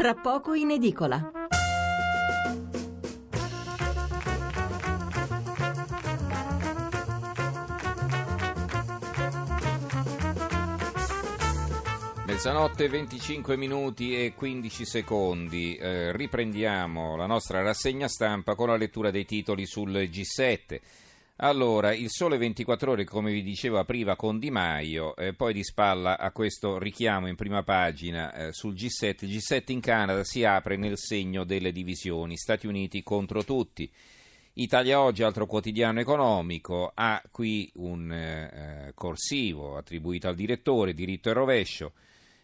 tra poco in edicola. Mezzanotte 25 minuti e 15 secondi. Eh, riprendiamo la nostra rassegna stampa con la lettura dei titoli sul G7. Allora, il sole 24 ore, come vi diceva prima, con Di Maio, eh, poi di spalla a questo richiamo in prima pagina eh, sul G7. Il G7 in Canada si apre nel segno delle divisioni, Stati Uniti contro tutti. Italia Oggi, altro quotidiano economico, ha qui un eh, corsivo attribuito al direttore, diritto e rovescio.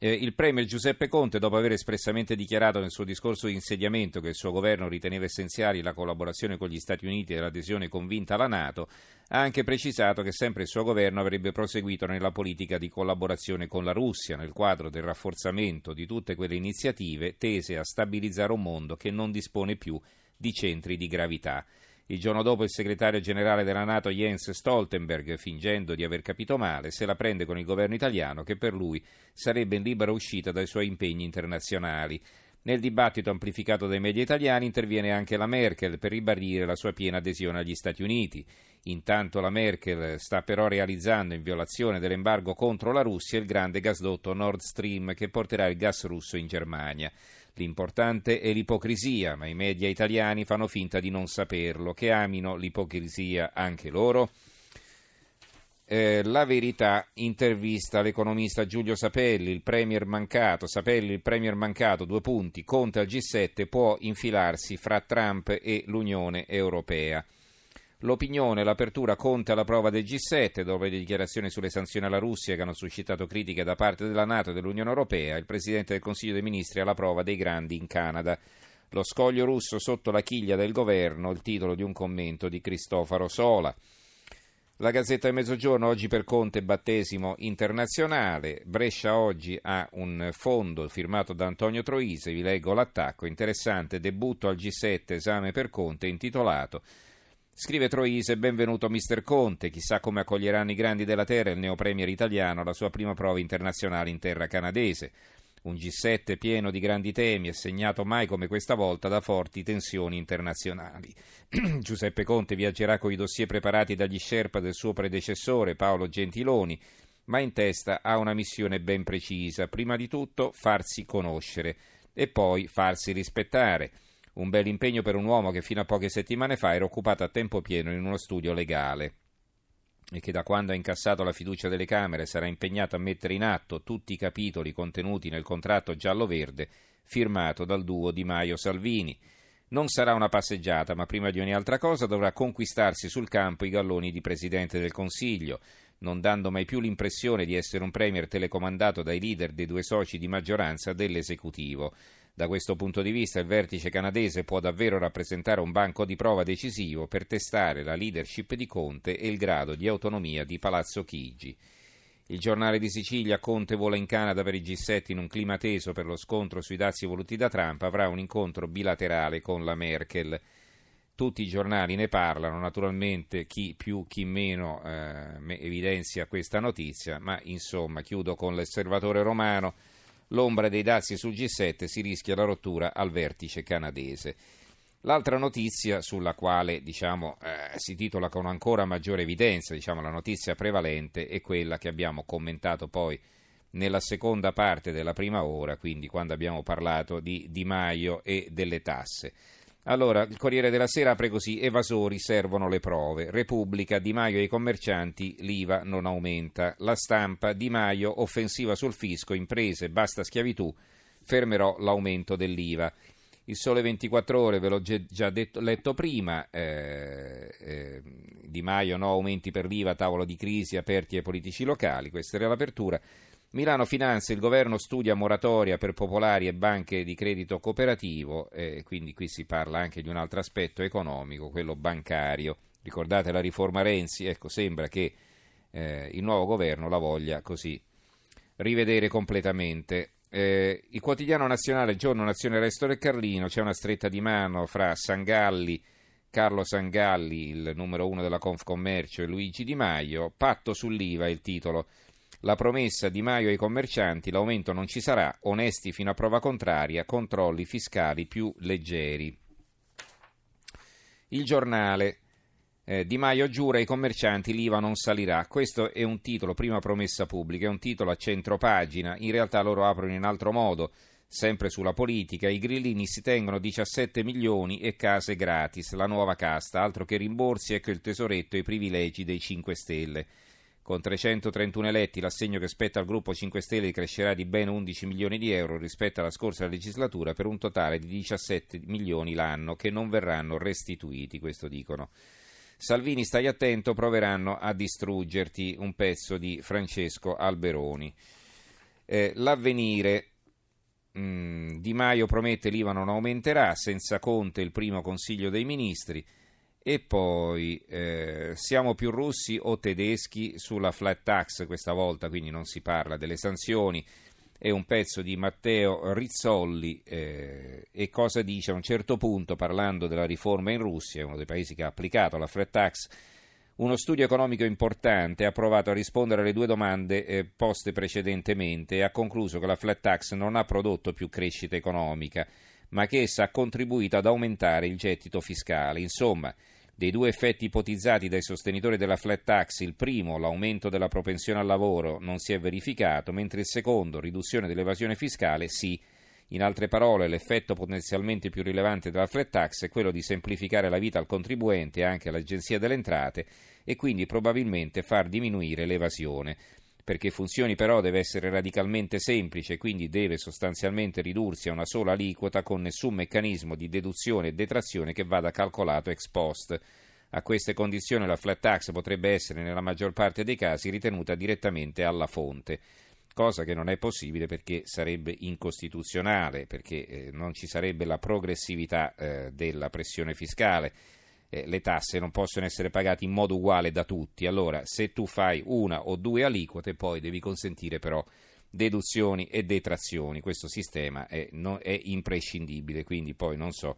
Eh, il Premier Giuseppe Conte, dopo aver espressamente dichiarato nel suo discorso di insediamento che il suo governo riteneva essenziali la collaborazione con gli Stati Uniti e l'adesione convinta alla Nato, ha anche precisato che sempre il suo governo avrebbe proseguito nella politica di collaborazione con la Russia nel quadro del rafforzamento di tutte quelle iniziative tese a stabilizzare un mondo che non dispone più di centri di gravità. Il giorno dopo il segretario generale della Nato Jens Stoltenberg, fingendo di aver capito male, se la prende con il governo italiano che per lui sarebbe in libera uscita dai suoi impegni internazionali. Nel dibattito amplificato dai media italiani interviene anche la Merkel per ribadire la sua piena adesione agli Stati Uniti. Intanto la Merkel sta però realizzando in violazione dell'embargo contro la Russia il grande gasdotto Nord Stream che porterà il gas russo in Germania. L'importante è l'ipocrisia, ma i media italiani fanno finta di non saperlo, che amino l'ipocrisia anche loro. Eh, la verità intervista l'economista Giulio Sapelli, il premier mancato, Sapelli il premier mancato, due punti, Conte al G7 può infilarsi fra Trump e l'Unione Europea. L'opinione, l'apertura conta la prova del G7, dopo le dichiarazioni sulle sanzioni alla Russia che hanno suscitato critiche da parte della Nato e dell'Unione Europea, il Presidente del Consiglio dei Ministri ha la prova dei grandi in Canada. Lo scoglio russo sotto la chiglia del governo, il titolo di un commento di Cristoforo Sola. La Gazzetta del Mezzogiorno oggi per Conte battesimo internazionale. Brescia oggi ha un fondo firmato da Antonio Troise, vi leggo l'attacco, interessante debutto al G7 esame per Conte intitolato Scrive Troise, benvenuto Mister Conte, chissà come accoglieranno i grandi della terra il neopremier italiano alla sua prima prova internazionale in terra canadese. Un G7 pieno di grandi temi e segnato mai come questa volta da forti tensioni internazionali. Giuseppe Conte viaggerà con i dossier preparati dagli Sherpa del suo predecessore Paolo Gentiloni, ma in testa ha una missione ben precisa. Prima di tutto farsi conoscere e poi farsi rispettare. Un bel impegno per un uomo che fino a poche settimane fa era occupato a tempo pieno in uno studio legale e che da quando ha incassato la fiducia delle Camere sarà impegnato a mettere in atto tutti i capitoli contenuti nel contratto giallo-verde firmato dal duo Di Maio-Salvini. Non sarà una passeggiata, ma prima di ogni altra cosa dovrà conquistarsi sul campo i galloni di Presidente del Consiglio, non dando mai più l'impressione di essere un Premier telecomandato dai leader dei due soci di maggioranza dell'esecutivo. Da questo punto di vista il vertice canadese può davvero rappresentare un banco di prova decisivo per testare la leadership di Conte e il grado di autonomia di Palazzo Chigi. Il giornale di Sicilia, Conte vola in Canada per i G7 in un clima teso per lo scontro sui dazi voluti da Trump, avrà un incontro bilaterale con la Merkel. Tutti i giornali ne parlano, naturalmente chi più chi meno eh, evidenzia questa notizia, ma insomma chiudo con l'osservatore romano l'ombra dei dazi sul G7 si rischia la rottura al vertice canadese. L'altra notizia sulla quale diciamo, eh, si titola con ancora maggiore evidenza, diciamo, la notizia prevalente è quella che abbiamo commentato poi nella seconda parte della prima ora, quindi quando abbiamo parlato di Di Maio e delle tasse. Allora, il Corriere della Sera apre così: evasori servono le prove. Repubblica, Di Maio e i commercianti, l'IVA non aumenta. La stampa, Di Maio, offensiva sul fisco, imprese, basta schiavitù, fermerò l'aumento dell'IVA. Il Sole 24 Ore, ve l'ho già detto, letto prima, eh, eh, Di Maio no aumenti per l'IVA, tavolo di crisi aperti ai politici locali, questa era l'apertura. Milano Finanza, il governo studia moratoria per popolari e banche di credito cooperativo, eh, quindi qui si parla anche di un altro aspetto economico, quello bancario. Ricordate la riforma Renzi? Ecco, sembra che eh, il nuovo governo la voglia così rivedere completamente. Eh, il quotidiano nazionale Giorno Nazione Resto del Carlino, c'è una stretta di mano fra Sangalli, Carlo Sangalli, il numero uno della Confcommercio, e Luigi Di Maio, patto sull'IVA, il titolo La promessa di Maio ai commercianti, l'aumento non ci sarà, onesti fino a prova contraria, controlli fiscali più leggeri. Il giornale. Eh, di Maio giura ai commercianti l'IVA non salirà. Questo è un titolo, prima promessa pubblica, è un titolo a centro pagina. In realtà loro aprono in altro modo. Sempre sulla politica, i grillini si tengono 17 milioni e case gratis, la nuova casta, altro che rimborsi, ecco il tesoretto e i privilegi dei 5 Stelle. Con 331 eletti l'assegno che spetta al gruppo 5 Stelle crescerà di ben 11 milioni di euro rispetto alla scorsa legislatura per un totale di 17 milioni l'anno che non verranno restituiti, questo dicono. Salvini, stai attento, proveranno a distruggerti un pezzo di Francesco Alberoni. Eh, l'avvenire mm, Di Maio promette l'IVA non aumenterà, senza Conte il primo Consiglio dei Ministri. E poi eh, siamo più russi o tedeschi sulla flat tax questa volta, quindi non si parla delle sanzioni. È un pezzo di Matteo Rizzolli eh, e cosa dice a un certo punto parlando della riforma in Russia, uno dei paesi che ha applicato la flat tax. Uno studio economico importante ha provato a rispondere alle due domande eh, poste precedentemente e ha concluso che la flat tax non ha prodotto più crescita economica, ma che essa ha contribuito ad aumentare il gettito fiscale. Insomma, dei due effetti ipotizzati dai sostenitori della flat tax, il primo, l'aumento della propensione al lavoro, non si è verificato, mentre il secondo, riduzione dell'evasione fiscale, sì. In altre parole, l'effetto potenzialmente più rilevante della flat tax è quello di semplificare la vita al contribuente e anche all'Agenzia delle Entrate e quindi probabilmente far diminuire l'evasione. Perché funzioni però deve essere radicalmente semplice, quindi deve sostanzialmente ridursi a una sola aliquota con nessun meccanismo di deduzione e detrazione che vada calcolato ex post. A queste condizioni la flat tax potrebbe essere nella maggior parte dei casi ritenuta direttamente alla fonte, cosa che non è possibile perché sarebbe incostituzionale, perché eh, non ci sarebbe la progressività eh, della pressione fiscale eh, le tasse non possono essere pagate in modo uguale da tutti. Allora, se tu fai una o due aliquote, poi devi consentire però deduzioni e detrazioni. Questo sistema è, no, è imprescindibile, quindi poi non so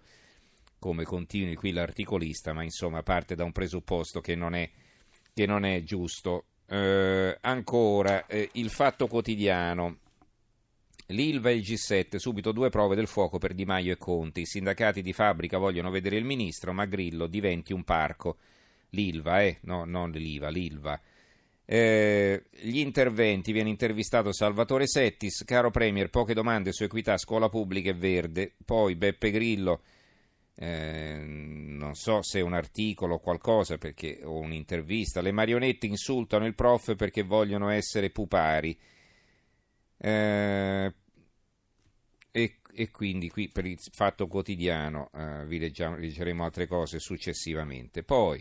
come continui qui l'articolista, ma insomma parte da un presupposto che non è, che non è giusto. Eh, ancora, eh, il fatto quotidiano. L'Ilva e il G7, subito due prove del fuoco per Di Maio e Conti. I sindacati di fabbrica vogliono vedere il ministro, ma Grillo diventi un parco. L'Ilva, eh? No, non l'IVA, l'Ilva. Eh, gli interventi, viene intervistato Salvatore Settis, caro Premier, poche domande su equità, scuola pubblica e verde. Poi Beppe Grillo, eh, non so se un articolo o qualcosa, perché, o un'intervista. Le marionette insultano il prof perché vogliono essere pupari. Eh, e, quindi qui per il fatto quotidiano eh, vi leggiamo, leggeremo altre cose successivamente. Poi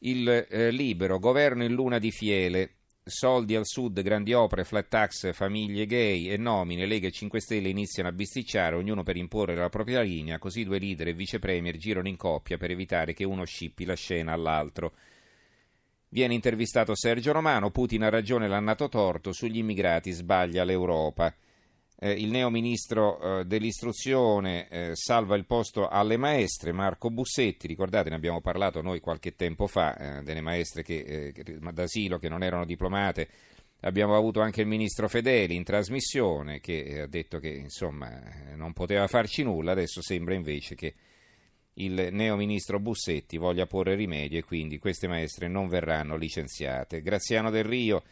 il eh, libero, governo in luna di fiele, soldi al sud, grandi opere, flat tax, famiglie gay e nomine, Lega e 5 Stelle iniziano a bisticciare, ognuno per imporre la propria linea, così due leader e vice premier girano in coppia per evitare che uno scippi la scena all'altro. Viene intervistato Sergio Romano, Putin ha ragione, l'ha nato torto, sugli immigrati sbaglia l'Europa. Eh, il neo ministro eh, dell'istruzione eh, salva il posto alle maestre, Marco Bussetti, ricordate ne abbiamo parlato noi qualche tempo fa, eh, delle maestre che, eh, d'asilo che non erano diplomate, abbiamo avuto anche il ministro Fedeli in trasmissione che eh, ha detto che insomma non poteva farci nulla, adesso sembra invece che il neo ministro Bussetti voglia porre rimedio e quindi queste maestre non verranno licenziate. Graziano Del Rio,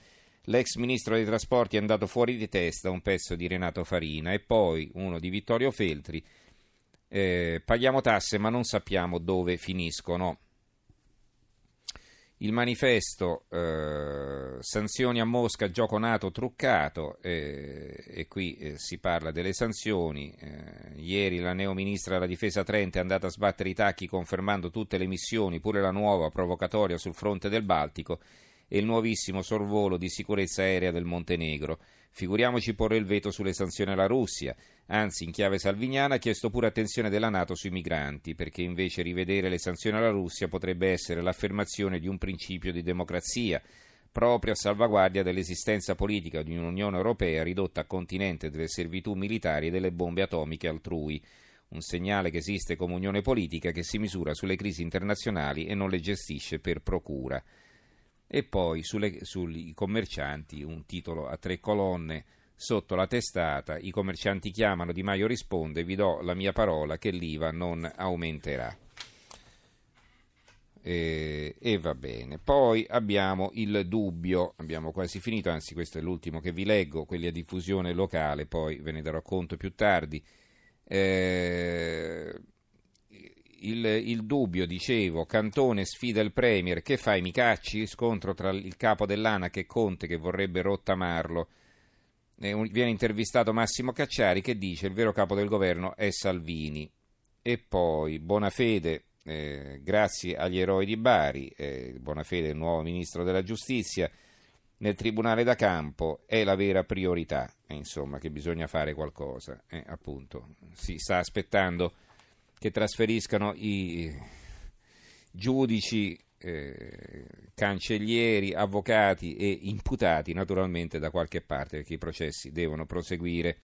l'ex ministro dei trasporti è andato fuori di testa, un pezzo di Renato Farina e poi uno di Vittorio Feltri. Eh, paghiamo tasse ma non sappiamo dove finiscono il manifesto eh, sanzioni a Mosca, gioco nato truccato eh, e qui eh, si parla delle sanzioni. Eh, ieri la neo ministra della difesa Trente è andata a sbattere i tacchi confermando tutte le missioni, pure la nuova provocatoria sul fronte del Baltico e il nuovissimo sorvolo di sicurezza aerea del Montenegro. Figuriamoci porre il veto sulle sanzioni alla Russia. Anzi, in chiave salviniana ha chiesto pure attenzione della Nato sui migranti, perché invece rivedere le sanzioni alla Russia potrebbe essere l'affermazione di un principio di democrazia, proprio a salvaguardia dell'esistenza politica di un'Unione Europea ridotta a continente delle servitù militari e delle bombe atomiche altrui. Un segnale che esiste come unione politica che si misura sulle crisi internazionali e non le gestisce per procura. E poi sulle, sui commercianti un titolo a tre colonne sotto la testata, i commercianti chiamano, Di Maio risponde, vi do la mia parola che l'IVA non aumenterà. E, e, va bene. Poi abbiamo il dubbio, abbiamo quasi finito, anzi questo è l'ultimo che vi leggo, quelli a diffusione locale, poi ve ne darò conto più tardi. Eh, il, il, dubbio, dicevo, Cantone sfida il Premier, che fai, mi cacci? Scontro tra il capo dell'ANAC e Conte che vorrebbe rottamarlo viene intervistato Massimo Cacciari che dice il vero capo del governo è Salvini. E poi Bonafede, eh, grazie agli eroi di Bari, eh, Bonafede il nuovo ministro della giustizia, nel tribunale da campo è la vera priorità, eh, insomma che bisogna fare qualcosa. Eh, appunto, si sta aspettando che trasferiscano i giudici eh, cancellieri, avvocati e imputati naturalmente da qualche parte perché i processi devono proseguire.